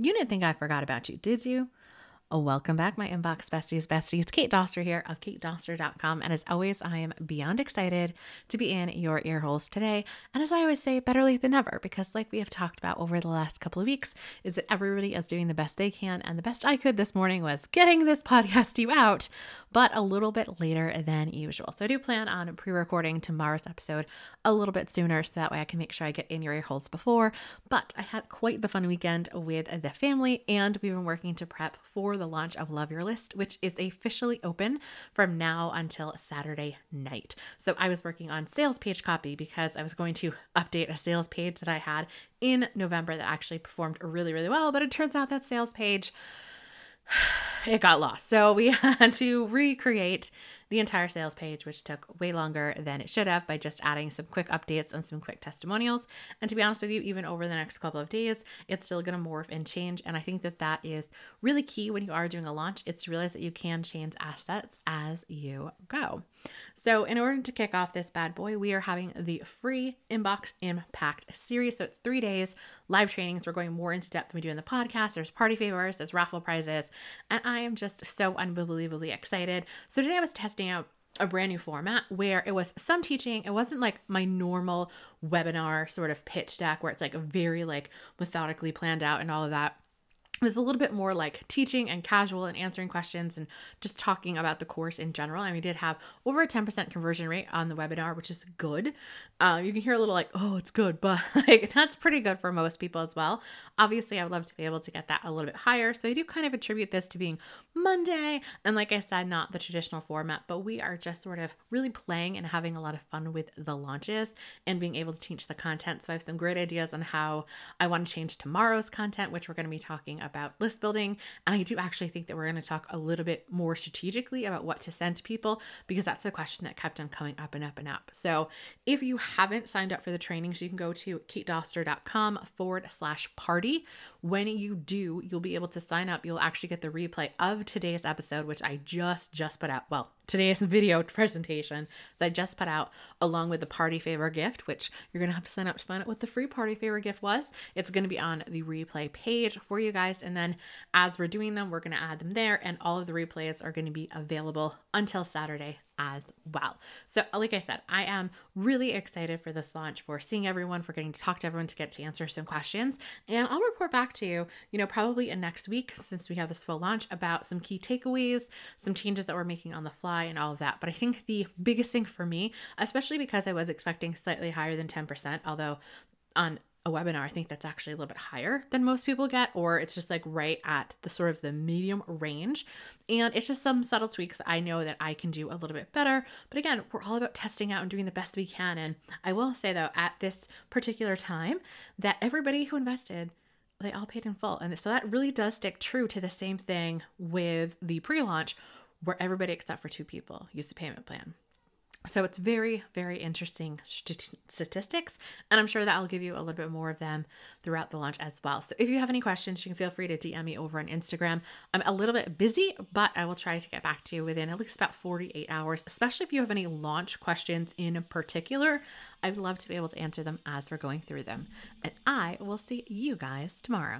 You didn't think I forgot about you, did you? Welcome back, my inbox besties, besties. Kate Doster here of katedoster.com. And as always, I am beyond excited to be in your ear holes today. And as I always say, better late than never, because like we have talked about over the last couple of weeks, is that everybody is doing the best they can. And the best I could this morning was getting this podcast to you out, but a little bit later than usual. So I do plan on pre recording tomorrow's episode a little bit sooner so that way I can make sure I get in your ear holes before. But I had quite the fun weekend with the family, and we've been working to prep for the launch of Love Your List, which is officially open from now until Saturday night. So I was working on sales page copy because I was going to update a sales page that I had in November that actually performed really, really well. But it turns out that sales page it got lost. So we had to recreate the entire sales page, which took way longer than it should have by just adding some quick updates and some quick testimonials. And to be honest with you, even over the next couple of days, it's still going to morph and change. And I think that that is really key when you are doing a launch. It's to realize that you can change assets as you go. So, in order to kick off this bad boy, we are having the free Inbox Impact series. So, it's three days live trainings. We're going more into depth than we do in the podcast. There's party favors, there's raffle prizes, and I am just so unbelievably excited. So, today I was testing out a brand new format where it was some teaching. It wasn't like my normal webinar sort of pitch deck where it's like very like methodically planned out and all of that it was a little bit more like teaching and casual and answering questions and just talking about the course in general. And we did have over a 10% conversion rate on the webinar, which is good. Um, you can hear a little like, oh, it's good, but like that's pretty good for most people as well. Obviously, I would love to be able to get that a little bit higher. So I do kind of attribute this to being Monday. And like I said, not the traditional format, but we are just sort of really playing and having a lot of fun with the launches and being able to change the content. So I have some great ideas on how I want to change tomorrow's content, which we're going to be talking about about list building. And I do actually think that we're going to talk a little bit more strategically about what to send to people because that's a question that kept on coming up and up and up. So if you haven't signed up for the trainings, you can go to katedoster.com forward slash party. When you do, you'll be able to sign up. You'll actually get the replay of today's episode, which I just just put out. Well, today's video presentation that I just put out, along with the party favor gift, which you're going to have to sign up to find out what the free party favor gift was. It's going to be on the replay page for you guys. And then as we're doing them, we're going to add them there, and all of the replays are going to be available until Saturday as well. So, uh, like I said, I am really excited for this launch, for seeing everyone, for getting to talk to everyone, to get to answer some questions. And I'll report back to you, you know, probably in next week, since we have this full launch, about some key takeaways, some changes that we're making on the fly, and all of that. But I think the biggest thing for me, especially because I was expecting slightly higher than 10%, although on a webinar, I think that's actually a little bit higher than most people get, or it's just like right at the sort of the medium range. And it's just some subtle tweaks I know that I can do a little bit better. But again, we're all about testing out and doing the best we can. And I will say though, at this particular time, that everybody who invested they all paid in full. And so that really does stick true to the same thing with the pre launch, where everybody except for two people used the payment plan. So it's very, very interesting statistics, and I'm sure that I'll give you a little bit more of them throughout the launch as well. So if you have any questions, you can feel free to DM me over on Instagram. I'm a little bit busy, but I will try to get back to you within at least about 48 hours, especially if you have any launch questions in particular. I would love to be able to answer them as we're going through them. And I will see you guys tomorrow.